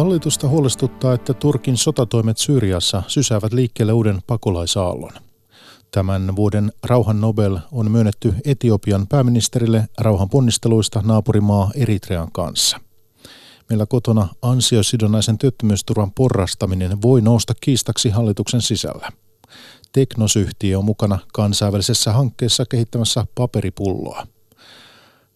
Hallitusta huolestuttaa, että Turkin sotatoimet Syyriassa sysäävät liikkeelle uuden pakolaisaallon. Tämän vuoden rauhan Nobel on myönnetty Etiopian pääministerille rauhan ponnisteluista naapurimaa Eritrean kanssa. Meillä kotona ansiosidonnaisen työttömyysturvan porrastaminen voi nousta kiistaksi hallituksen sisällä. Teknosyhtiö on mukana kansainvälisessä hankkeessa kehittämässä paperipulloa –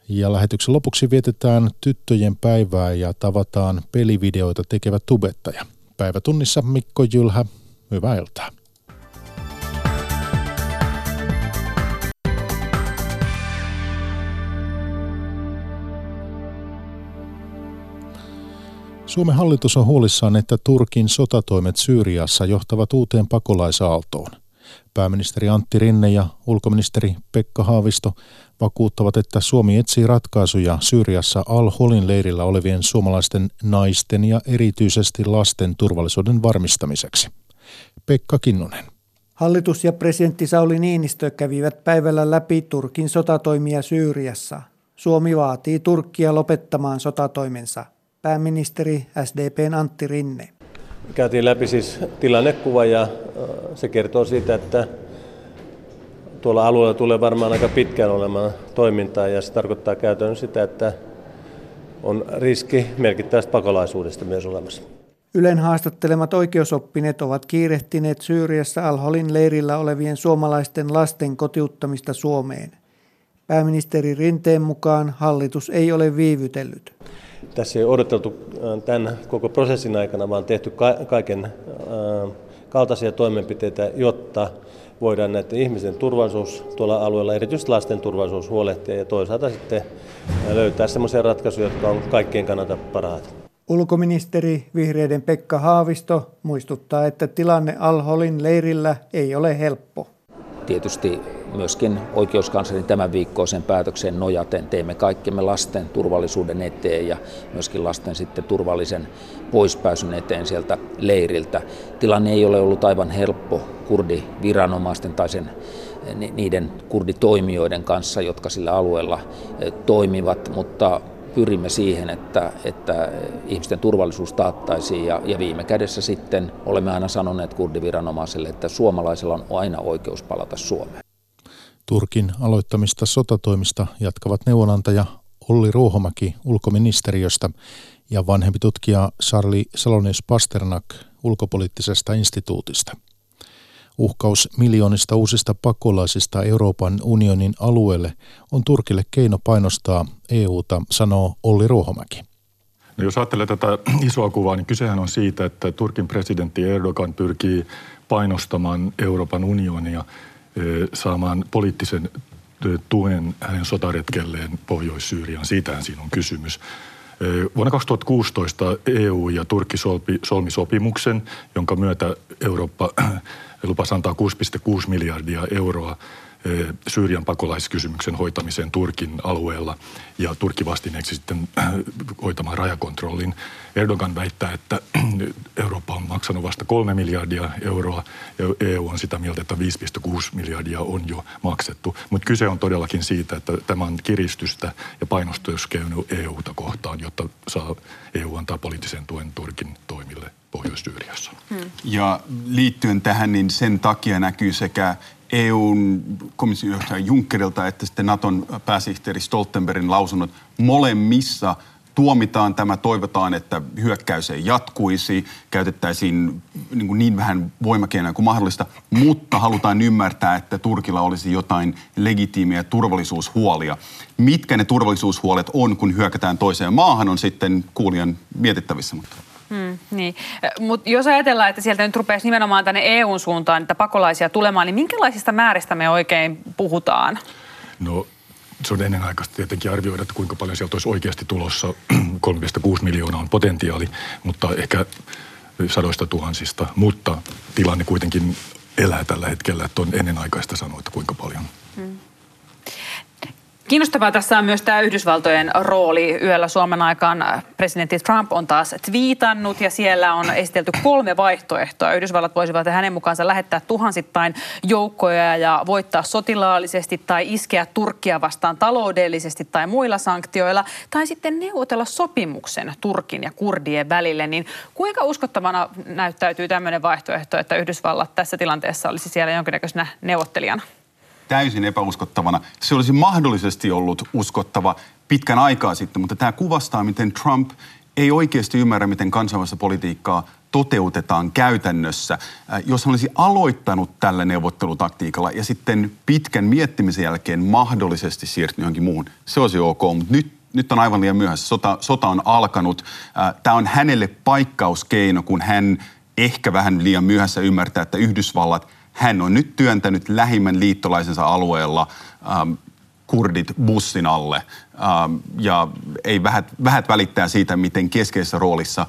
ja lähetyksen lopuksi vietetään tyttöjen päivää ja tavataan pelivideoita tekevä tubettaja. Päivätunnissa Mikko Jylhä, hyvää iltaa. Suomen hallitus on huolissaan, että Turkin sotatoimet Syyriassa johtavat uuteen pakolaisaaltoon. Pääministeri Antti Rinne ja ulkoministeri Pekka Haavisto vakuuttavat, että Suomi etsii ratkaisuja Syyriassa Al-Holin leirillä olevien suomalaisten naisten ja erityisesti lasten turvallisuuden varmistamiseksi. Pekka Kinnunen. Hallitus ja presidentti Sauli Niinistö kävivät päivällä läpi Turkin sotatoimia Syyriassa. Suomi vaatii Turkkia lopettamaan sotatoimensa. Pääministeri SDPn Antti Rinne. Käytiin läpi siis tilannekuva ja se kertoo siitä, että tuolla alueella tulee varmaan aika pitkään olemaan toimintaa ja se tarkoittaa käytännössä sitä, että on riski merkittävästä pakolaisuudesta myös olemassa. Ylen haastattelemat oikeusoppineet ovat kiirehtineet Syyriassa Al-Holin leirillä olevien suomalaisten lasten kotiuttamista Suomeen. Pääministeri Rinteen mukaan hallitus ei ole viivytellyt. Tässä ei odoteltu äh, tämän koko prosessin aikana, vaan tehty kaiken äh, kaltaisia toimenpiteitä, jotta voidaan näiden ihmisten turvallisuus tuolla alueella, erityisesti lasten turvallisuus huolehtia ja toisaalta sitten löytää sellaisia ratkaisuja, jotka on kaikkien kannalta parhaat. Ulkoministeri vihreiden Pekka Haavisto muistuttaa, että tilanne Al-Holin leirillä ei ole helppo. Tietysti myöskin oikeuskanslerin tämän viikkoisen päätöksen nojaten teemme kaikkemme lasten turvallisuuden eteen ja myöskin lasten sitten turvallisen poispääsyn eteen sieltä leiriltä. Tilanne ei ole ollut aivan helppo kurdiviranomaisten tai sen, niiden kurditoimijoiden kanssa, jotka sillä alueella eh, toimivat, mutta pyrimme siihen, että, että ihmisten turvallisuus taattaisiin ja, ja viime kädessä sitten olemme aina sanoneet kurdiviranomaisille, että suomalaisella on aina oikeus palata Suomeen. Turkin aloittamista sotatoimista jatkavat neuvonantaja Olli Ruohomäki ulkoministeriöstä ja vanhempi tutkija Charlie Salonius Pasternak ulkopoliittisesta instituutista. Uhkaus miljoonista uusista pakolaisista Euroopan unionin alueelle on Turkille keino painostaa EUta, sanoo Olli Ruohomäki. No jos ajattelee tätä isoa kuvaa, niin kysehän on siitä, että Turkin presidentti Erdogan pyrkii painostamaan Euroopan unionia saamaan poliittisen tuen hänen sotaretkelleen Pohjois-Syyriaan. Siitähän siinä on kysymys. Vuonna 2016 EU ja Turkki solmi, sopimuksen, jonka myötä Eurooppa lupasi antaa 6,6 miljardia euroa Syyrian pakolaiskysymyksen hoitamiseen Turkin alueella ja Turkki vastineeksi sitten hoitamaan rajakontrollin. Erdogan väittää, että Eurooppa on maksanut vasta kolme miljardia euroa ja EU on sitä mieltä, että 5,6 miljardia on jo maksettu. Mutta kyse on todellakin siitä, että tämä on kiristystä ja painostuskeino EUta kohtaan, jotta saa EU antaa poliittisen tuen Turkin toimille Pohjois-Syyriassa. Hmm. Ja liittyen tähän, niin sen takia näkyy sekä EUn komission johtaja Junckerilta että sitten Naton pääsihteeri Stoltenbergin lausunnot molemmissa tuomitaan tämä, toivotaan, että hyökkäys ei jatkuisi, käytettäisiin niin, kuin niin vähän voimakeinoja kuin mahdollista, mutta halutaan ymmärtää, että Turkilla olisi jotain legitiimiä turvallisuushuolia. Mitkä ne turvallisuushuolet on, kun hyökätään toiseen maahan, on sitten kuulijan mietittävissä. Mutta. Hmm, niin. Mutta jos ajatellaan, että sieltä nyt rupeaisi nimenomaan tänne EUn suuntaan että pakolaisia tulemaan, niin minkälaisista määristä me oikein puhutaan? No se on ennenaikaista tietenkin arvioida, että kuinka paljon sieltä olisi oikeasti tulossa. 3,6 miljoonaa on potentiaali, mutta ehkä sadoista tuhansista. Mutta tilanne kuitenkin elää tällä hetkellä, että on ennenaikaista sanoa, että kuinka paljon. Kiinnostavaa tässä on myös tämä Yhdysvaltojen rooli. Yöllä Suomen aikaan presidentti Trump on taas twiitannut ja siellä on esitelty kolme vaihtoehtoa. Yhdysvallat voisivat hänen mukaansa lähettää tuhansittain joukkoja ja voittaa sotilaallisesti tai iskeä Turkkia vastaan taloudellisesti tai muilla sanktioilla tai sitten neuvotella sopimuksen Turkin ja kurdien välille. Niin kuinka uskottavana näyttäytyy tämmöinen vaihtoehto, että Yhdysvallat tässä tilanteessa olisi siellä jonkinnäköisenä neuvottelijana? Täysin epäuskottavana. Se olisi mahdollisesti ollut uskottava pitkän aikaa sitten, mutta tämä kuvastaa, miten Trump ei oikeasti ymmärrä, miten kansainvälistä politiikkaa toteutetaan käytännössä. Äh, jos hän olisi aloittanut tällä neuvottelutaktiikalla ja sitten pitkän miettimisen jälkeen mahdollisesti siirtynyt johonkin muuhun, se olisi ok, mutta nyt nyt on aivan liian myöhässä. Sota, sota on alkanut. Äh, tämä on hänelle paikkauskeino, kun hän ehkä vähän liian myöhässä ymmärtää, että Yhdysvallat – hän on nyt työntänyt lähimmän liittolaisensa alueella ähm, kurdit bussin alle ähm, ja ei vähät, vähät välittää siitä, miten keskeisessä roolissa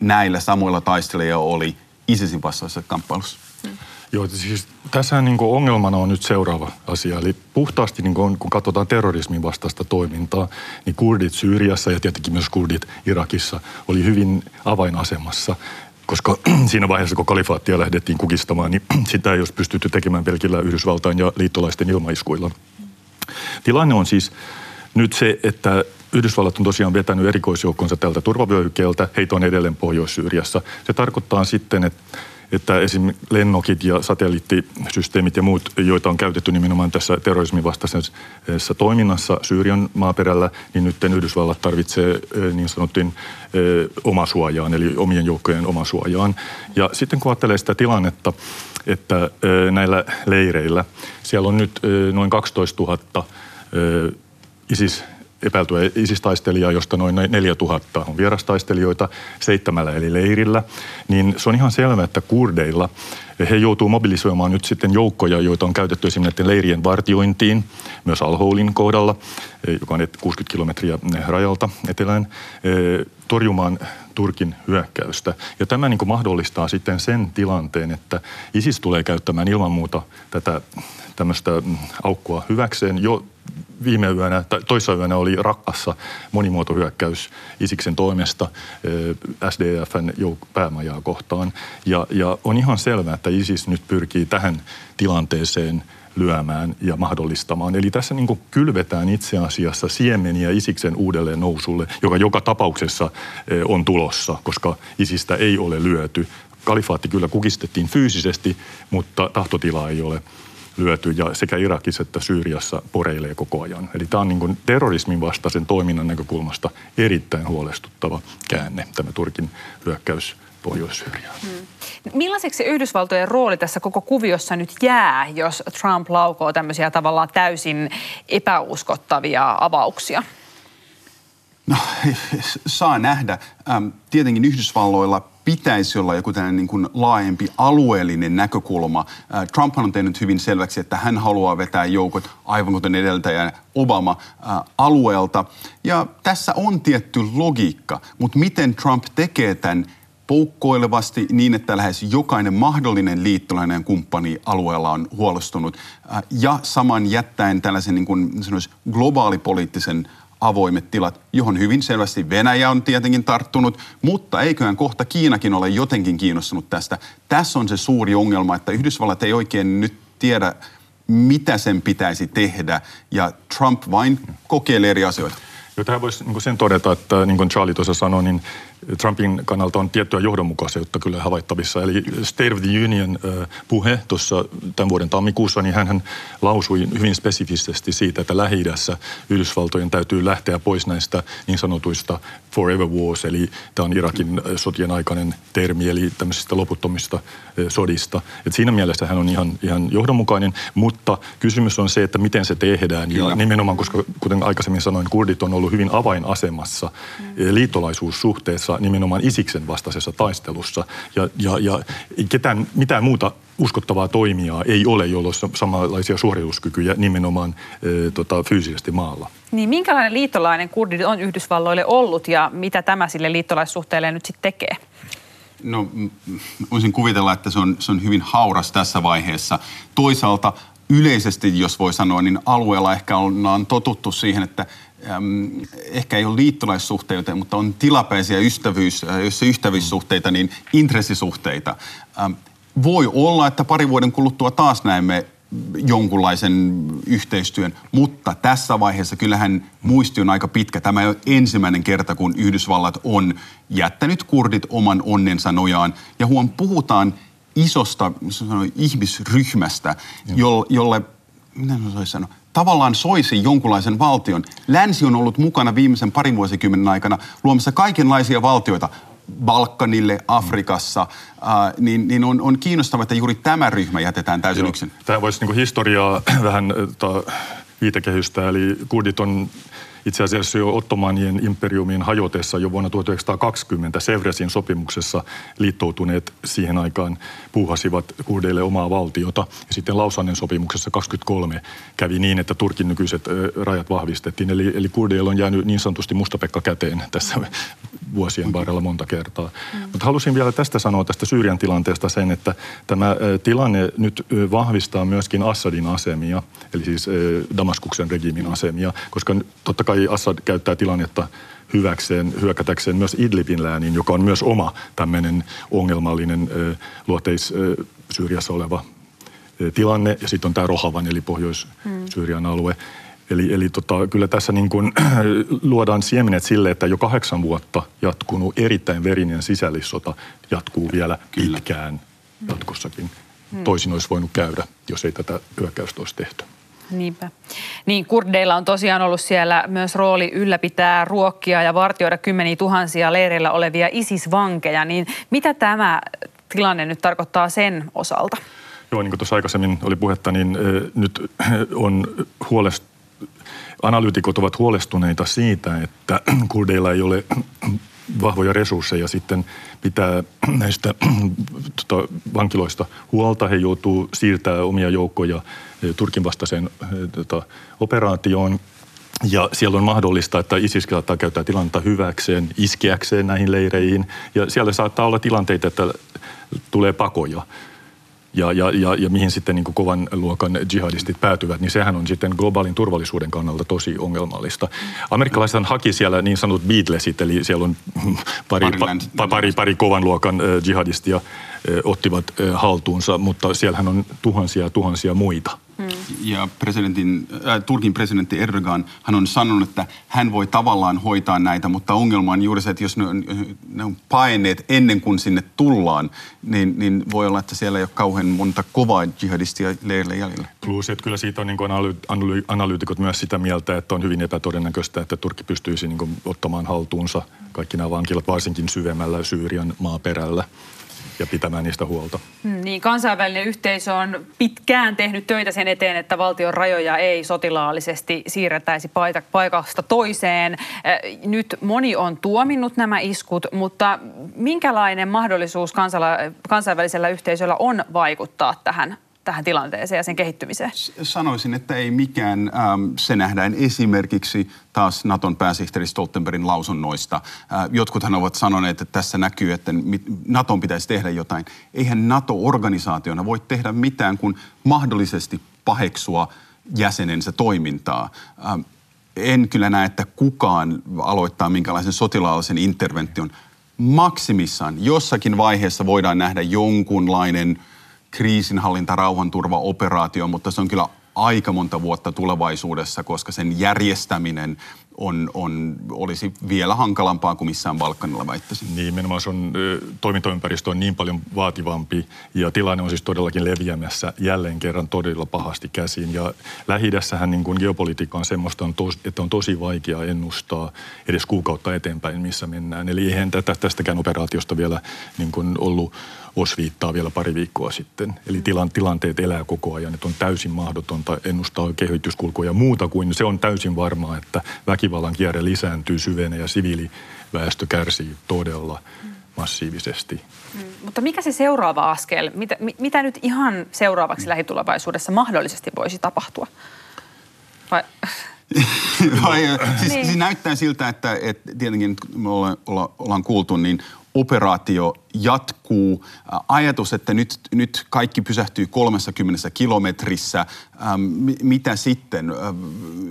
näillä samoilla taistelijoilla oli ISISin vastaisessa kamppailussa. Hmm. Joo, siis tässä niin ongelmana on nyt seuraava asia. Eli puhtaasti niin kun, kun katsotaan terrorismin vastaista toimintaa, niin kurdit Syyriassa ja tietenkin myös kurdit Irakissa oli hyvin avainasemassa koska siinä vaiheessa, kun kalifaattia lähdettiin kukistamaan, niin sitä ei olisi pystytty tekemään pelkillä Yhdysvaltain ja liittolaisten ilmaiskuilla. Tilanne on siis nyt se, että Yhdysvallat on tosiaan vetänyt erikoisjoukkonsa tältä turvavyöhykkeeltä. Heitä on edelleen Pohjois-Syyriassa. Se tarkoittaa sitten, että että esim. lennokit ja satelliittisysteemit ja muut, joita on käytetty nimenomaan tässä terrorismin vastaisessa toiminnassa Syyrian maaperällä, niin nyt Yhdysvallat tarvitsee niin sanottuin omasuojaan, eli omien joukkojen omasuojaan. Ja sitten kun ajattelee sitä tilannetta, että näillä leireillä, siellä on nyt noin 12 000 ISIS epäiltyä isistaistelijaa, josta noin 4000 on vierastaistelijoita seitsemällä eli leirillä, niin se on ihan selvää, että kurdeilla he joutuu mobilisoimaan nyt sitten joukkoja, joita on käytetty esimerkiksi leirien vartiointiin, myös Alhoulin kohdalla, joka on 60 kilometriä rajalta etelään, torjumaan Turkin hyökkäystä. Ja tämä niin mahdollistaa sitten sen tilanteen, että ISIS tulee käyttämään ilman muuta tätä tämmöistä aukkoa hyväkseen jo viime yönä, tai toissa yönä oli Rakkassa monimuotohyökkäys Isiksen toimesta eh, SDFn päämajaa kohtaan. Ja, ja on ihan selvää, että ISIS nyt pyrkii tähän tilanteeseen lyömään ja mahdollistamaan. Eli tässä niin kylvetään itse asiassa siemeniä Isiksen uudelleen nousulle, joka joka tapauksessa eh, on tulossa, koska Isistä ei ole lyöty. Kalifaatti kyllä kukistettiin fyysisesti, mutta tahtotilaa ei ole lyöty ja sekä Irakissa että Syyriassa poreilee koko ajan. Eli tämä on niin kuin terrorismin vastaisen toiminnan näkökulmasta erittäin huolestuttava käänne, tämä Turkin hyökkäys Pohjois-Syyriaan. Hmm. Millaiseksi Yhdysvaltojen rooli tässä koko kuviossa nyt jää, jos Trump laukoo tämmöisiä tavallaan täysin epäuskottavia avauksia? No, saa nähdä. Tietenkin Yhdysvalloilla pitäisi olla joku tällainen niin kuin laajempi alueellinen näkökulma. Trump on tehnyt hyvin selväksi, että hän haluaa vetää joukot, aivan kuten edeltäjä Obama, alueelta. Ja tässä on tietty logiikka, mutta miten Trump tekee tämän poukkoilevasti niin, että lähes jokainen mahdollinen liittolainen kumppani alueella on huolestunut ja saman jättäen tällaisen niin kuin, globaalipoliittisen avoimet tilat, johon hyvin selvästi Venäjä on tietenkin tarttunut, mutta eiköhän kohta Kiinakin ole jotenkin kiinnostunut tästä. Tässä on se suuri ongelma, että Yhdysvallat ei oikein nyt tiedä, mitä sen pitäisi tehdä, ja Trump vain kokeilee eri asioita. Joo, tähän voisi niin sen todeta, että niin kuin Charlie tuossa sanoi, niin Trumpin kannalta on tiettyä johdonmukaisuutta kyllä havaittavissa. Eli State of the Union puhe tuossa tämän vuoden tammikuussa, niin hän lausui hyvin spesifisesti siitä, että lähi Yhdysvaltojen täytyy lähteä pois näistä niin sanotuista forever wars, eli tämä on Irakin sotien aikainen termi, eli tämmöisistä loputtomista sodista. Et siinä mielessä hän on ihan, ihan johdonmukainen, mutta kysymys on se, että miten se tehdään. Kyllä. Ja nimenomaan, koska kuten aikaisemmin sanoin, kurdit on ollut hyvin avainasemassa mm. liittolaisuussuhteessa tuossa nimenomaan Isiksen vastaisessa taistelussa. Ja, ja, ja ketään, mitään muuta uskottavaa toimijaa ei ole, jolla olisi samanlaisia suorituskykyjä nimenomaan e, tota, fyysisesti maalla. Niin minkälainen liittolainen kurdit on Yhdysvalloille ollut ja mitä tämä sille liittolaissuhteelle nyt sitten tekee? No voisin kuvitella, että se on, se on hyvin hauras tässä vaiheessa. Toisaalta yleisesti, jos voi sanoa, niin alueella ehkä ollaan totuttu siihen, että äm, ehkä ei ole liittolaissuhteita, mutta on tilapäisiä ystävyys, äh, jos ystävyyssuhteita, niin intressisuhteita. Ähm, voi olla, että pari vuoden kuluttua taas näemme jonkunlaisen yhteistyön, mutta tässä vaiheessa kyllähän muisti on aika pitkä. Tämä ei ole ensimmäinen kerta, kun Yhdysvallat on jättänyt kurdit oman onnensa nojaan. Ja huom, puhutaan isosta sanoi, ihmisryhmästä, jolle, jolle mitä mä soisin sanoa, tavallaan soisi jonkunlaisen valtion. Länsi on ollut mukana viimeisen parin vuosikymmenen aikana luomassa kaikenlaisia valtioita. Balkanille, Afrikassa, äh, niin, niin on, on kiinnostavaa, että juuri tämä ryhmä jätetään täysin Joo. yksin. Tämä voisi niin historiaa vähän ta, viitekehystä, eli kurdit on itse asiassa jo Ottomanien imperiumin hajotessa jo vuonna 1920 Sevresin sopimuksessa liittoutuneet siihen aikaan puuhasivat kurdeille omaa valtiota. Ja sitten Lausannen sopimuksessa 23 kävi niin, että Turkin nykyiset rajat vahvistettiin. Eli, eli kurdeilla on jäänyt niin sanotusti mustapekka käteen tässä vuosien varrella monta kertaa. Mm. Mutta halusin vielä tästä sanoa tästä Syyrian tilanteesta sen, että tämä tilanne nyt vahvistaa myöskin Assadin asemia, eli siis Damaskuksen regiimin asemia, koska totta kai Assad käyttää tilannetta hyväkseen, hyökätäkseen myös Idlibin lääniin, joka on myös oma tämmöinen ongelmallinen luoteis Syyriassa oleva tilanne. Ja sitten on tämä Rohavan, eli Pohjois-Syyrian alue. Eli, eli tota, kyllä tässä niin kuin, luodaan siemenet sille, että jo kahdeksan vuotta jatkunut erittäin verinen sisällissota jatkuu vielä kyllä. pitkään jatkossakin. Hmm. Toisin olisi voinut käydä, jos ei tätä hyökkäystä olisi tehty. Niinpä. Niin kurdeilla on tosiaan ollut siellä myös rooli ylläpitää, ruokkia ja vartioida kymmeniä tuhansia leireillä olevia ISIS-vankeja. Niin mitä tämä tilanne nyt tarkoittaa sen osalta? Joo, niin kuin tuossa aikaisemmin oli puhetta, niin nyt on huolest... Analyytikot ovat huolestuneita siitä, että kurdeilla ei ole vahvoja resursseja sitten pitää näistä tota, vankiloista huolta. He joutuu siirtämään omia joukkoja Turkin vastaiseen eh, tota, operaatioon. Ja siellä on mahdollista, että ISIS saattaa käyttää tilannetta hyväkseen, iskeäkseen näihin leireihin. Ja siellä saattaa olla tilanteita, että tulee pakoja ja, ja, ja, ja mihin sitten niin kovan luokan jihadistit päätyvät, niin sehän on sitten globaalin turvallisuuden kannalta tosi ongelmallista. Amerikkalaiset haki siellä niin sanotut Beatlesit, eli siellä on pari, pa, pari, pari kovan luokan jihadistia ottivat haltuunsa, mutta siellähän on tuhansia ja tuhansia muita – ja presidentin, äh, Turkin presidentti Erdogan, hän on sanonut, että hän voi tavallaan hoitaa näitä, mutta ongelma on juuri se, että jos ne on, ne on paineet ennen kuin sinne tullaan, niin, niin voi olla, että siellä ei ole kauhean monta kovaa jihadistia leirille jäljellä. Plus, että kyllä siitä on niin kuin analy- analyytikot myös sitä mieltä, että on hyvin epätodennäköistä, että Turkki pystyisi niin kuin ottamaan haltuunsa kaikki nämä vankilat, varsinkin syvemmällä Syyrian maaperällä ja pitämään niistä huolta. Hmm, niin, kansainvälinen yhteisö on pitkään tehnyt töitä sen eteen, että valtion rajoja ei sotilaallisesti siirrettäisi paikasta toiseen. Äh, nyt moni on tuominnut nämä iskut, mutta minkälainen mahdollisuus kansala- kansainvälisellä yhteisöllä on vaikuttaa tähän tähän tilanteeseen ja sen kehittymiseen? Sanoisin, että ei mikään. Se nähdään esimerkiksi taas Naton pääsihteeri Stoltenbergin lausunnoista. Jotkuthan ovat sanoneet, että tässä näkyy, että Naton pitäisi tehdä jotain. Eihän NATO-organisaationa voi tehdä mitään kuin mahdollisesti paheksua jäsenensä toimintaa. En kyllä näe, että kukaan aloittaa minkälaisen sotilaallisen intervention. Maksimissaan jossakin vaiheessa voidaan nähdä jonkunlainen – kriisinhallinta, rauhanturvaoperaatio, mutta se on kyllä aika monta vuotta tulevaisuudessa, koska sen järjestäminen on, on, olisi vielä hankalampaa kuin missään Balkanilla väittäisin. Niin, nimenomaan se on, toimintaympäristö on niin paljon vaativampi ja tilanne on siis todellakin leviämässä jälleen kerran todella pahasti käsiin. Ja lähi niin kuin geopolitiikka on semmoista, että on tosi vaikea ennustaa edes kuukautta eteenpäin, missä mennään. Eli eihän tätä, tästäkään operaatiosta vielä niin kuin ollut osviittaa vielä pari viikkoa sitten. Eli tilan, tilanteet elää koko ajan, että on täysin mahdotonta ennustaa kehityskulkua ja muuta kuin se on täysin varmaa, että väkivallan kierre lisääntyy, syvenee ja siviiliväestö kärsii todella massiivisesti. Mm, mutta mikä se seuraava askel, mitä, mitä nyt ihan seuraavaksi lähitulevaisuudessa mahdollisesti voisi tapahtua? Vai? Vai, siis, niin. siis näyttää siltä, että, että tietenkin me ollaan, olla, ollaan kuultu, niin operaatio jatkuu. Ajatus, että nyt, nyt kaikki pysähtyy 30 kilometrissä. Ähm, mitä sitten? Ähm,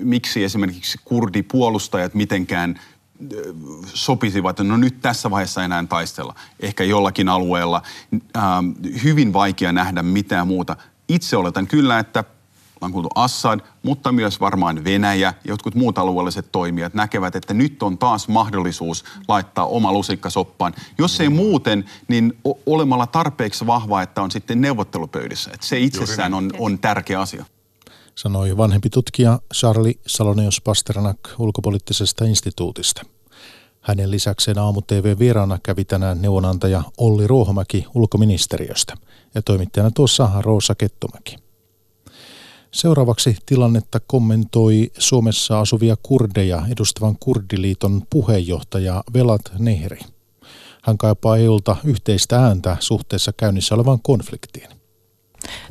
miksi esimerkiksi kurdipuolustajat mitenkään sopisivat, että no nyt tässä vaiheessa enää taistella, ehkä jollakin alueella. Ähm, hyvin vaikea nähdä mitään muuta. Itse oletan kyllä, että on kuultu Assad, mutta myös varmaan Venäjä ja jotkut muut alueelliset toimijat näkevät, että nyt on taas mahdollisuus laittaa oma lusikka soppaan. Jos ei muuten, niin olemalla tarpeeksi vahva, että on sitten neuvottelupöydissä. Että se itsessään on, on tärkeä asia sanoi vanhempi tutkija Charlie Salonius Pasternak ulkopoliittisesta instituutista. Hänen lisäkseen aamu TV-vieraana kävi tänään neuvonantaja Olli Ruohomäki ulkoministeriöstä ja toimittajana tuossa Roosa Kettomäki. Seuraavaksi tilannetta kommentoi Suomessa asuvia kurdeja edustavan kurdiliiton puheenjohtaja Velat Nehri. Hän kaipaa EUlta yhteistä ääntä suhteessa käynnissä olevaan konfliktiin.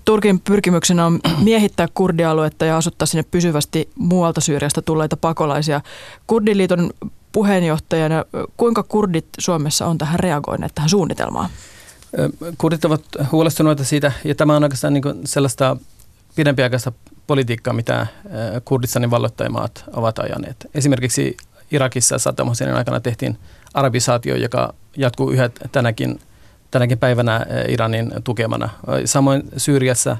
Turkin pyrkimyksenä on miehittää kurdialuetta ja asuttaa sinne pysyvästi muualta Syyriasta tulleita pakolaisia. Kurdiliiton puheenjohtajana, kuinka kurdit Suomessa on tähän reagoineet, tähän suunnitelmaan? Kurdit ovat huolestuneita siitä, ja tämä on oikeastaan niin sellaista pidempiaikaista politiikkaa, mitä Kurdistanin valloittajamaat ovat ajaneet. Esimerkiksi Irakissa Saddam Husseinin aikana tehtiin arabisaatio, joka jatkuu yhä tänäkin tänäkin päivänä eh, Iranin tukemana. Samoin Syyriassa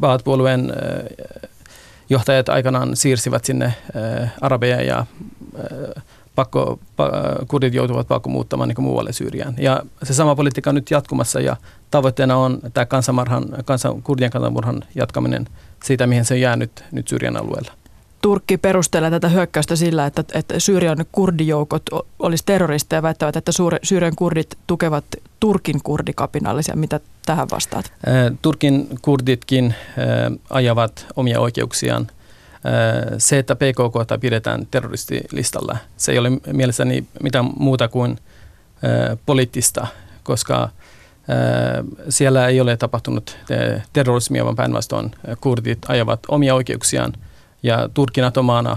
Baath-puolueen eh, johtajat aikanaan siirsivät sinne arabeja ja pakko, kurdit joutuvat pakko muuttamaan niin muualle Syyriaan. Ja se sama politiikka on nyt jatkumassa ja tavoitteena on tämä kansanmarhan, kansan, kurdien kansanmurhan jatkaminen siitä, mihin se on jäänyt nyt Syyrian alueella. Turkki perustelee tätä hyökkäystä sillä, että, että Syyrian kurdijoukot olisi terroristeja ja väittävät, että Syyrian kurdit tukevat Turkin kurdikapinallisia. Mitä tähän vastaat? Turkin kurditkin ajavat omia oikeuksiaan. Se, että PKK pidetään terroristilistalla, se ei ole mielestäni mitään muuta kuin poliittista, koska siellä ei ole tapahtunut terrorismia, vaan päinvastoin kurdit ajavat omia oikeuksiaan – ja Turkki NATO-maana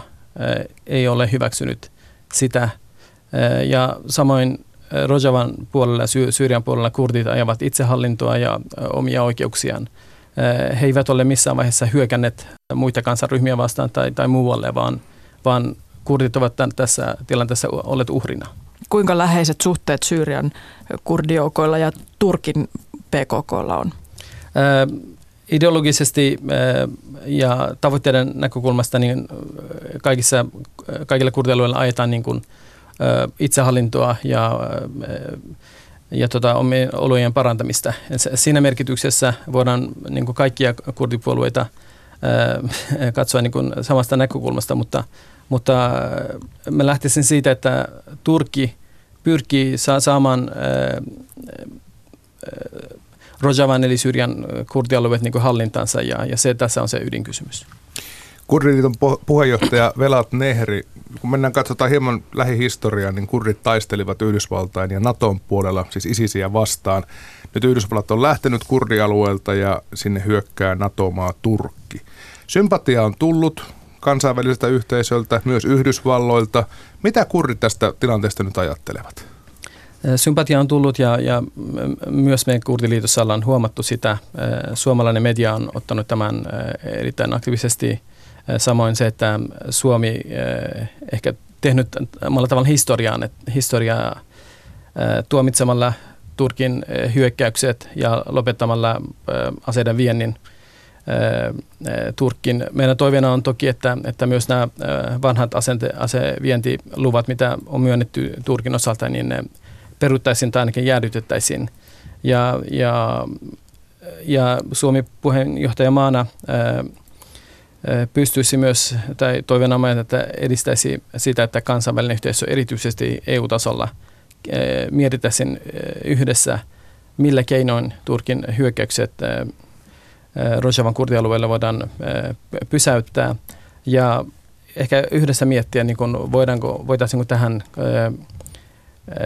ei ole hyväksynyt sitä. Ja samoin Rojavan puolella Syyrian puolella kurdit ajavat itsehallintoa ja omia oikeuksiaan. He eivät ole missään vaiheessa hyökänneet muita kansanryhmiä vastaan tai, tai muualle, vaan, vaan kurdit ovat tämän, tässä tilanteessa olleet uhrina. Kuinka läheiset suhteet Syyrian kurdijoukoilla ja Turkin PKKlla on? ideologisesti äh, ja tavoitteiden näkökulmasta niin äh, kaikissa, äh, kaikilla kurdialueilla ajetaan niin kuin itsehallintoa ja, ja tota, olojen parantamista. Siinä merkityksessä voidaan niin kuin kaikkia kurdipuolueita katsoa niin kuin samasta näkökulmasta, mutta, mutta mä lähtisin siitä, että Turkki pyrkii saamaan Rojavan eli Syyrian kurdialueet niin hallintansa ja, ja se tässä on se ydinkysymys. Kurdiliiton puheenjohtaja Velat Nehri, kun mennään katsotaan hieman lähihistoriaa, niin kurdit taistelivat Yhdysvaltain ja Naton puolella, siis ISISiä vastaan. Nyt Yhdysvallat on lähtenyt kurdialueelta ja sinne hyökkää NATO-maa Turkki. Sympatia on tullut kansainväliseltä yhteisöltä, myös Yhdysvalloilta. Mitä kurdit tästä tilanteesta nyt ajattelevat? Sympatia on tullut ja, ja myös meidän Kurdiliitossa ollaan huomattu sitä. Suomalainen media on ottanut tämän erittäin aktiivisesti. Samoin se, että Suomi ehkä tehnyt omalla tavalla historiaan, että historiaa tuomitsemalla Turkin hyökkäykset ja lopettamalla aseiden viennin Turkkin. Meidän toiveena on toki, että, että myös nämä vanhat asente, asevientiluvat, mitä on myönnetty Turkin osalta, niin ne peruttaisiin tai ainakin jäädytettäisiin. Ja, ja, ja Suomi puheenjohtajamaana pystyisi myös, tai toivena että edistäisi sitä, että kansainvälinen yhteisö erityisesti EU-tasolla mietittäisiin yhdessä, millä keinoin Turkin hyökkäykset Rojavan kurdialueella voidaan pysäyttää ja ehkä yhdessä miettiä, niin kun voidaanko, voitaisiinko tähän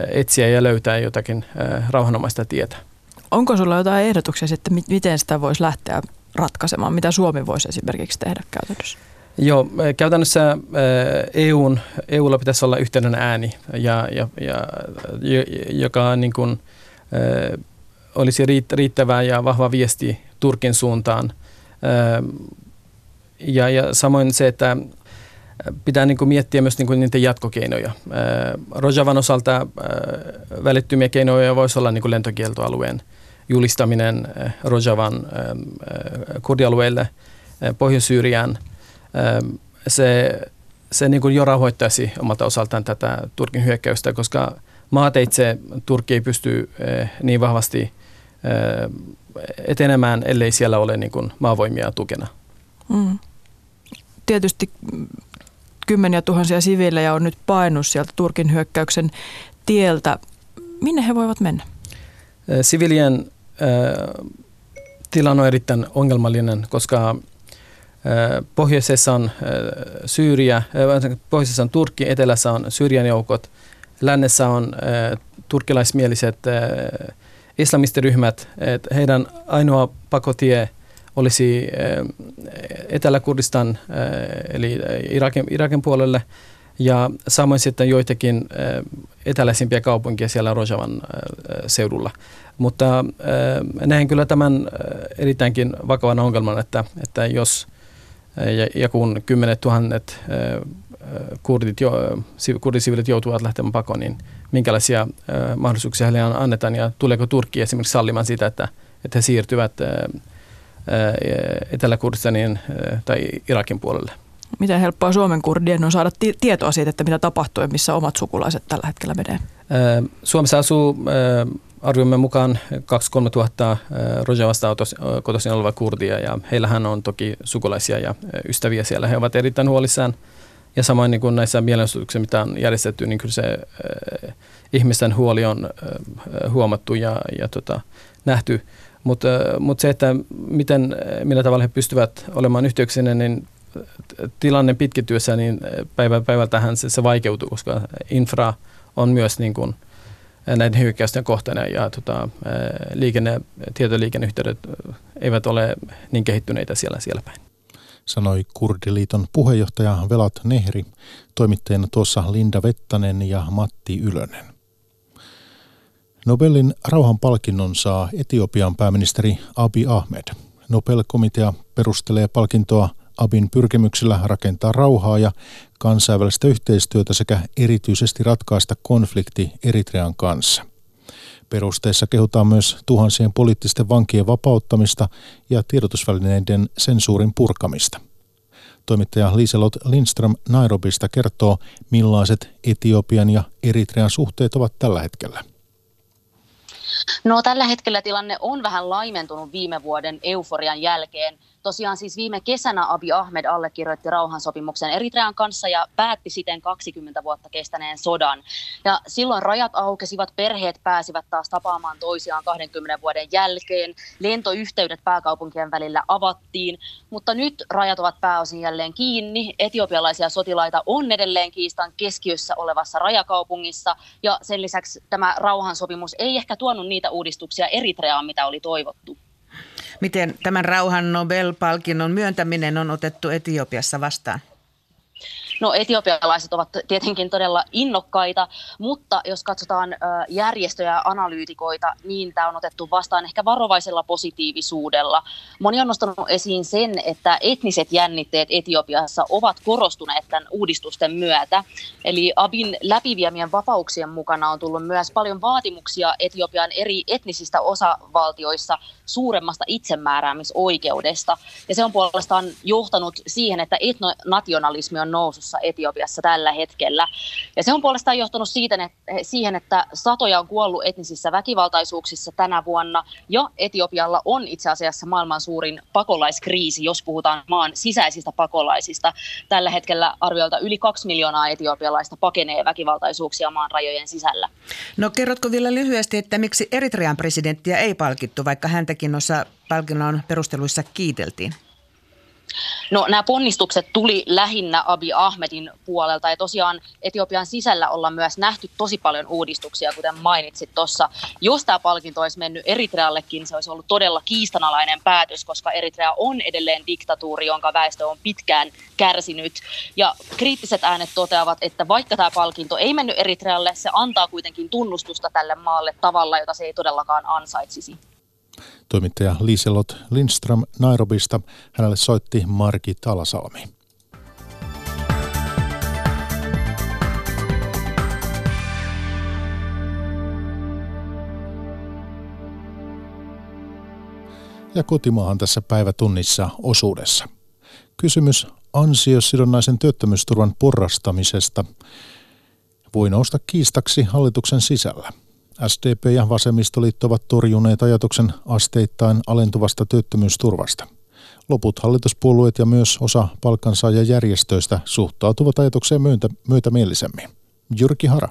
etsiä ja löytää jotakin rauhanomaista tietä. Onko sulla jotain ehdotuksia sitten, miten sitä voisi lähteä ratkaisemaan? Mitä Suomi voisi esimerkiksi tehdä käytännössä? Joo, käytännössä EUn, EUlla pitäisi olla yhteinen ääni, ja, ja, ja, joka niin kuin, olisi riittävä ja vahva viesti Turkin suuntaan. Ja, ja samoin se, että pitää niin kuin miettiä myös niin kuin niiden jatkokeinoja. Rojavan osalta välittymiä keinoja voisi olla niin kuin lentokieltoalueen julistaminen Rojavan kurdialueelle Pohjois-Syyriaan. Se, se niin kuin jo rahoittaisi omalta osaltaan tätä Turkin hyökkäystä, koska maateitse Turkki ei pysty niin vahvasti etenemään, ellei siellä ole niin kuin maavoimia tukena. Mm. Tietysti kymmeniä tuhansia siviilejä on nyt painut sieltä Turkin hyökkäyksen tieltä. Minne he voivat mennä? Sivilien tilanne on erittäin ongelmallinen, koska pohjoisessa on Syyria, pohjoisessa on Turkki, etelässä on Syyrian joukot, lännessä on turkilaismieliset islamistiryhmät. Heidän ainoa pakotie – olisi Etelä-Kurdistan eli Irakin, Irakin puolelle ja samoin sitten joitakin eteläisimpiä kaupunkia siellä Rojavan seudulla. Mutta näen kyllä tämän erittäinkin vakavan ongelman, että, että jos ja, ja kun kymmenet tuhannet kurdit, kurdisivilit joutuvat lähtemään pakoon, niin minkälaisia mahdollisuuksia heille annetaan ja tuleeko Turkki esimerkiksi sallimaan sitä, että, että he siirtyvät Etelä-Kurdistanin tai Irakin puolelle. Miten helppoa Suomen kurdien on saada tietoa siitä, että mitä tapahtuu ja missä omat sukulaiset tällä hetkellä menee? Suomessa asuu arviomme mukaan 2-3 tuhatta Rojavasta kotoisin oleva kurdia ja heillähän on toki sukulaisia ja ystäviä siellä. He ovat erittäin huolissaan ja samoin niin kuin näissä mielenosoituksissa, mitä on järjestetty, niin kyllä se äh, ihmisten huoli on äh, huomattu ja, ja tota, nähty. Mutta mut se, että miten, millä tavalla he pystyvät olemaan yhteyksinen, niin tilanne pitkittyessä, niin päivä päivältähän se, se vaikeutuu, koska infra on myös niin kuin näiden hyökkäysten kohteena ja tota, liikenne, tietoliikenneyhteydet eivät ole niin kehittyneitä siellä, siellä päin. Sanoi Kurdiliiton puheenjohtaja Velat Nehri, toimittajana tuossa Linda Vettanen ja Matti Ylönen. Nobelin rauhanpalkinnon saa Etiopian pääministeri Abi Ahmed. Nobel-komitea perustelee palkintoa Abin pyrkimyksellä rakentaa rauhaa ja kansainvälistä yhteistyötä sekä erityisesti ratkaista konflikti Eritrean kanssa. Perusteessa kehutaan myös tuhansien poliittisten vankien vapauttamista ja tiedotusvälineiden sensuurin purkamista. Toimittaja Liselot Lindström Nairobista kertoo, millaiset Etiopian ja Eritrean suhteet ovat tällä hetkellä. No tällä hetkellä tilanne on vähän laimentunut viime vuoden euforian jälkeen – Tosiaan siis viime kesänä Abi Ahmed allekirjoitti rauhansopimuksen Eritrean kanssa ja päätti siten 20 vuotta kestäneen sodan. Ja silloin rajat aukesivat, perheet pääsivät taas tapaamaan toisiaan 20 vuoden jälkeen. Lentoyhteydet pääkaupunkien välillä avattiin, mutta nyt rajat ovat pääosin jälleen kiinni. Etiopialaisia sotilaita on edelleen kiistan keskiössä olevassa rajakaupungissa ja sen lisäksi tämä rauhansopimus ei ehkä tuonut niitä uudistuksia Eritreaan, mitä oli toivottu. Miten tämän rauhan Nobel-palkinnon myöntäminen on otettu Etiopiassa vastaan? No etiopialaiset ovat tietenkin todella innokkaita, mutta jos katsotaan järjestöjä ja analyytikoita, niin tämä on otettu vastaan ehkä varovaisella positiivisuudella. Moni on nostanut esiin sen, että etniset jännitteet Etiopiassa ovat korostuneet tämän uudistusten myötä. Eli Abin läpiviemien vapauksien mukana on tullut myös paljon vaatimuksia Etiopian eri etnisistä osavaltioissa suuremmasta itsemääräämisoikeudesta. Ja se on puolestaan johtanut siihen, että etnonationalismi on nousussa Etiopiassa tällä hetkellä. Ja se on puolestaan johtanut siitä, että, siihen, että satoja on kuollut etnisissä väkivaltaisuuksissa tänä vuonna. Ja Etiopialla on itse asiassa maailman suurin pakolaiskriisi, jos puhutaan maan sisäisistä pakolaisista. Tällä hetkellä arviolta yli kaksi miljoonaa etiopialaista pakenee väkivaltaisuuksia maan rajojen sisällä. No kerrotko vielä lyhyesti, että miksi Eritrean presidenttiä ei palkittu, vaikka häntäkin noissa palkinnon perusteluissa kiiteltiin? No nämä ponnistukset tuli lähinnä Abi Ahmedin puolelta ja tosiaan Etiopian sisällä ollaan myös nähty tosi paljon uudistuksia, kuten mainitsit tuossa. Jos tämä palkinto olisi mennyt Eritreallekin, se olisi ollut todella kiistanalainen päätös, koska Eritrea on edelleen diktatuuri, jonka väestö on pitkään kärsinyt. Ja kriittiset äänet toteavat, että vaikka tämä palkinto ei mennyt Eritrealle, se antaa kuitenkin tunnustusta tälle maalle tavalla, jota se ei todellakaan ansaitsisi. Toimittaja Liselot Lindström Nairobista. Hänelle soitti Marki Talasalmi. Ja kotimaahan tässä päivätunnissa osuudessa. Kysymys ansiosidonnaisen työttömyysturvan porrastamisesta voi nousta kiistaksi hallituksen sisällä – SDP ja vasemmistoliitto ovat torjuneet ajatuksen asteittain alentuvasta työttömyysturvasta. Loput hallituspuolueet ja myös osa palkansaajajärjestöistä suhtautuvat ajatukseen myöntä, myötämielisemmin. Jyrki Hara.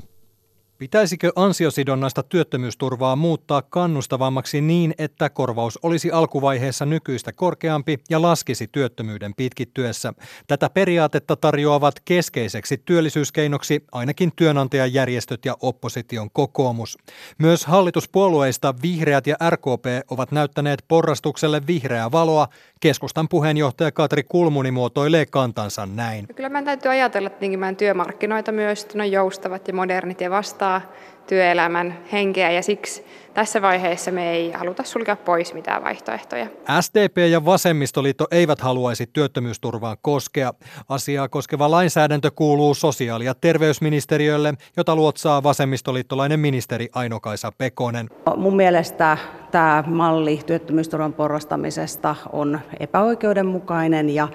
Pitäisikö ansiosidonnaista työttömyysturvaa muuttaa kannustavammaksi niin, että korvaus olisi alkuvaiheessa nykyistä korkeampi ja laskisi työttömyyden pitkittyessä? Tätä periaatetta tarjoavat keskeiseksi työllisyyskeinoksi ainakin työnantajajärjestöt ja opposition kokoomus. Myös hallituspuolueista vihreät ja RKP ovat näyttäneet porrastukselle vihreää valoa. Keskustan puheenjohtaja Katri Kulmuni muotoilee kantansa näin. Kyllä meidän täytyy ajatella meidän työmarkkinoita myös, että ne on joustavat ja modernit ja vastaa vastaa työelämän henkeä ja siksi tässä vaiheessa me ei haluta sulkea pois mitään vaihtoehtoja. SDP ja Vasemmistoliitto eivät haluaisi työttömyysturvaan koskea. Asiaa koskeva lainsäädäntö kuuluu sosiaali- ja terveysministeriölle, jota luotsaa vasemmistoliittolainen ministeri Ainokaisa Pekonen. Mun mielestä tämä malli työttömyysturvan porrastamisesta on epäoikeudenmukainen ja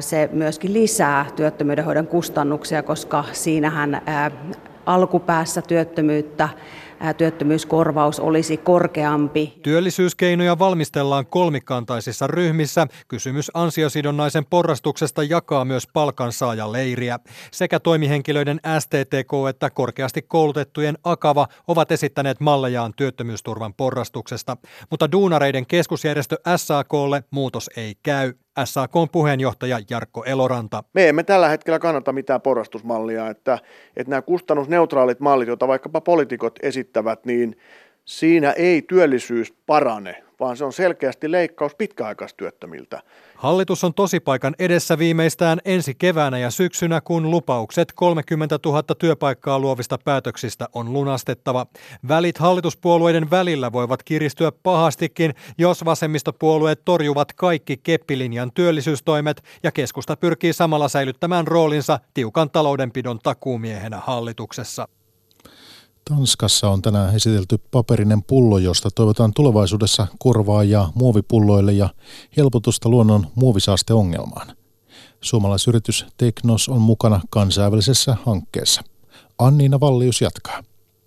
se myöskin lisää työttömyydenhoidon kustannuksia, koska siinähän alkupäässä työttömyyttä työttömyyskorvaus olisi korkeampi. Työllisyyskeinoja valmistellaan kolmikantaisissa ryhmissä. Kysymys ansiosidonnaisen porrastuksesta jakaa myös palkansaajaleiriä. Sekä toimihenkilöiden STTK että korkeasti koulutettujen Akava ovat esittäneet mallejaan työttömyysturvan porrastuksesta. Mutta duunareiden keskusjärjestö SAKlle muutos ei käy. SAK puheenjohtaja Jarkko Eloranta. Me emme tällä hetkellä kannata mitään porrastusmallia, että, että nämä kustannusneutraalit mallit, joita vaikkapa poliitikot esittävät, niin siinä ei työllisyys parane, vaan se on selkeästi leikkaus pitkäaikaistyöttömiltä. Hallitus on tosipaikan edessä viimeistään ensi keväänä ja syksynä, kun lupaukset 30 000 työpaikkaa luovista päätöksistä on lunastettava. Välit hallituspuolueiden välillä voivat kiristyä pahastikin, jos vasemmistopuolueet torjuvat kaikki keppilinjan työllisyystoimet ja keskusta pyrkii samalla säilyttämään roolinsa tiukan taloudenpidon takuumiehenä hallituksessa. Tanskassa on tänään esitelty paperinen pullo, josta toivotaan tulevaisuudessa korvaajaa muovipulloille ja helpotusta luonnon muovisaasteongelmaan. Suomalaisyritys Teknos on mukana kansainvälisessä hankkeessa. Anniina Vallius jatkaa.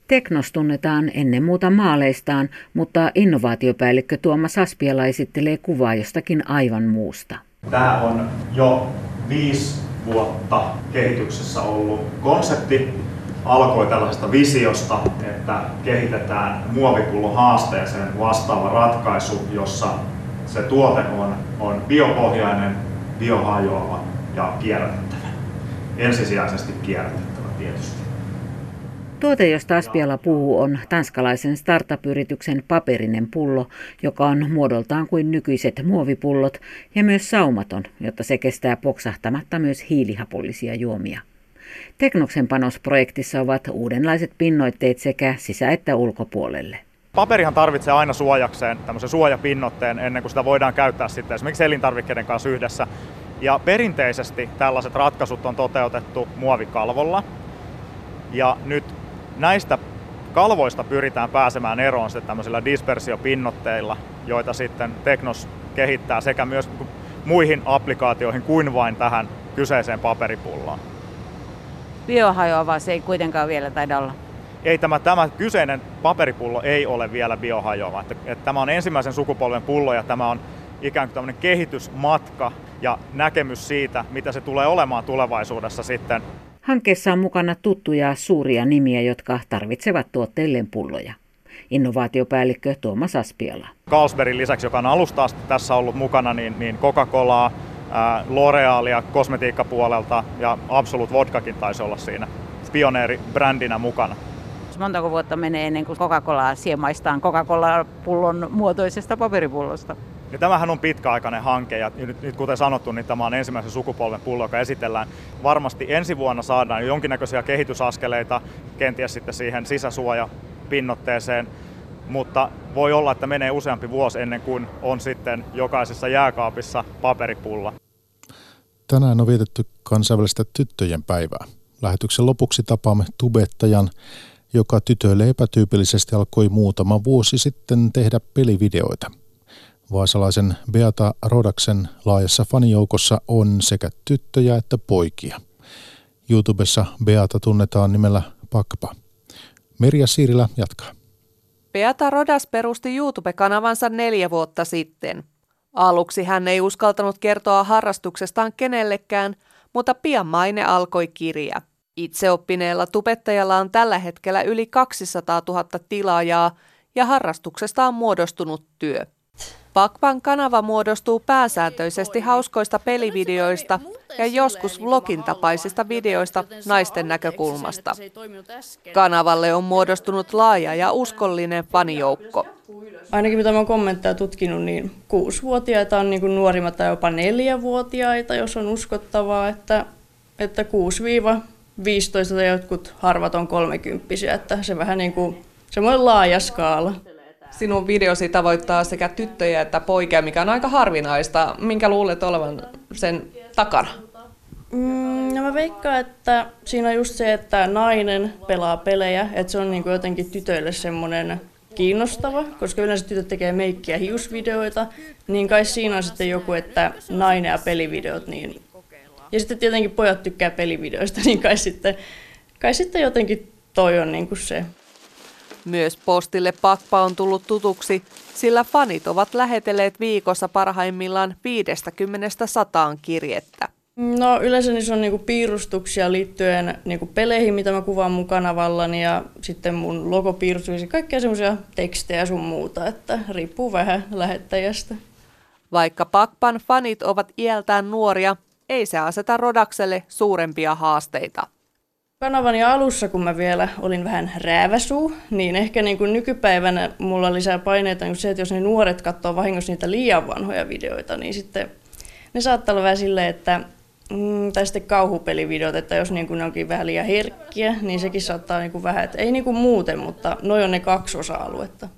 Teknos tunnetaan ennen muuta maaleistaan, mutta innovaatiopäällikkö Tuomas Aspiala esittelee kuvaa jostakin aivan muusta. Tämä on jo viisi vuotta kehityksessä ollut konsepti, alkoi tällaisesta visiosta, että kehitetään muovipullon haasteeseen vastaava ratkaisu, jossa se tuote on, on biopohjainen, biohajoava ja kierrätettävä. Ensisijaisesti kierrätettävä tietysti. Tuote, josta Aspiala puhuu, on tanskalaisen startup-yrityksen paperinen pullo, joka on muodoltaan kuin nykyiset muovipullot ja myös saumaton, jotta se kestää poksahtamatta myös hiilihapollisia juomia. Teknoksen panosprojektissa ovat uudenlaiset pinnoitteet sekä sisä- että ulkopuolelle. Paperihan tarvitsee aina suojakseen tämmöisen suojapinnotteen ennen kuin sitä voidaan käyttää sitten esimerkiksi elintarvikkeiden kanssa yhdessä. Ja perinteisesti tällaiset ratkaisut on toteutettu muovikalvolla. Ja nyt näistä kalvoista pyritään pääsemään eroon sitten tämmöisillä dispersiopinnotteilla, joita sitten Teknos kehittää sekä myös muihin applikaatioihin kuin vain tähän kyseiseen paperipulloon biohajoava se ei kuitenkaan vielä taida olla. Ei tämä, tämä kyseinen paperipullo ei ole vielä biohajoava. Että, että tämä on ensimmäisen sukupolven pullo ja tämä on ikään kuin tämmöinen kehitysmatka ja näkemys siitä, mitä se tulee olemaan tulevaisuudessa sitten. Hankkeessa on mukana tuttuja suuria nimiä, jotka tarvitsevat tuotteilleen pulloja. Innovaatiopäällikkö Tuomas Aspiala. Carlsbergin lisäksi, joka on alusta asti tässä ollut mukana, niin, niin Coca-Colaa, L'Orealia kosmetiikkapuolelta ja Absolut Vodkakin taisi olla siinä pioneeribrändinä mukana. Montako vuotta menee ennen kuin Coca-Colaa siemaistaan Coca-Cola-pullon muotoisesta paperipullosta? Ja tämähän on pitkäaikainen hanke ja nyt, nyt kuten sanottu, niin tämä on ensimmäisen sukupolven pullo, joka esitellään. Varmasti ensi vuonna saadaan jonkinnäköisiä kehitysaskeleita kenties sitten siihen sisäsuojapinnoitteeseen, mutta voi olla, että menee useampi vuosi ennen kuin on sitten jokaisessa jääkaapissa paperipulla. Tänään on vietetty kansainvälistä tyttöjen päivää. Lähetyksen lopuksi tapaamme tubettajan, joka tytöille epätyypillisesti alkoi muutama vuosi sitten tehdä pelivideoita. Vaasalaisen Beata Rodaksen laajassa fanijoukossa on sekä tyttöjä että poikia. YouTubessa Beata tunnetaan nimellä Pakpa. Merja Siirilä jatkaa. Beata Rodas perusti YouTube-kanavansa neljä vuotta sitten. Aluksi hän ei uskaltanut kertoa harrastuksestaan kenellekään, mutta pian maine alkoi kirja. Itseoppineella tubettajalla on tällä hetkellä yli 200 000 tilaajaa ja harrastuksesta on muodostunut työ. Pakpan kanava muodostuu pääsääntöisesti hauskoista pelivideoista ja joskus vlogin tapaisista videoista naisten näkökulmasta. Kanavalle on muodostunut laaja ja uskollinen fanijoukko. Ainakin mitä olen kommentteja tutkinut, niin kuusivuotiaita on niin kuin nuorimmat tai jopa neljävuotiaita, jos on uskottavaa, että, että 6-15 tai jotkut harvat on kolmekymppisiä, että se vähän niin kuin semmoinen laaja skaala. Sinun videosi tavoittaa sekä tyttöjä että poikia, mikä on aika harvinaista. Minkä luulet olevan sen takana? Mm, no mä veikkaan, että siinä on just se, että nainen pelaa pelejä, että se on niin kuin jotenkin tytöille semmoinen kiinnostava, koska yleensä tytöt tekee meikkiä ja hiusvideoita, niin kai siinä on sitten joku, että nainen ja pelivideot, niin... Ja sitten tietenkin pojat tykkää pelivideoista, niin kai sitten, kai sitten jotenkin toi on niin kuin se myös postille pakpa on tullut tutuksi, sillä fanit ovat lähetelleet viikossa parhaimmillaan 50-100 kirjettä. No yleensä niissä on niinku piirustuksia liittyen niinku peleihin, mitä mä kuvaan mun kanavallani ja sitten mun logopiirustuksia, kaikkea semmoisia tekstejä sun muuta, että riippuu vähän lähettäjästä. Vaikka Pakpan fanit ovat iältään nuoria, ei se aseta Rodakselle suurempia haasteita. Kanavani alussa, kun mä vielä olin vähän rääväsuu, niin ehkä niin kuin nykypäivänä mulla lisää paineita niin se, että jos ne nuoret katsoo vahingossa niitä liian vanhoja videoita, niin sitten ne saattaa olla vähän silleen, että mm, tai sitten kauhupelivideot, että jos niin kuin ne onkin vähän liian herkkiä, niin sekin saattaa niin kuin vähän, että ei niin kuin muuten, mutta noin on ne kaksi osa-aluetta.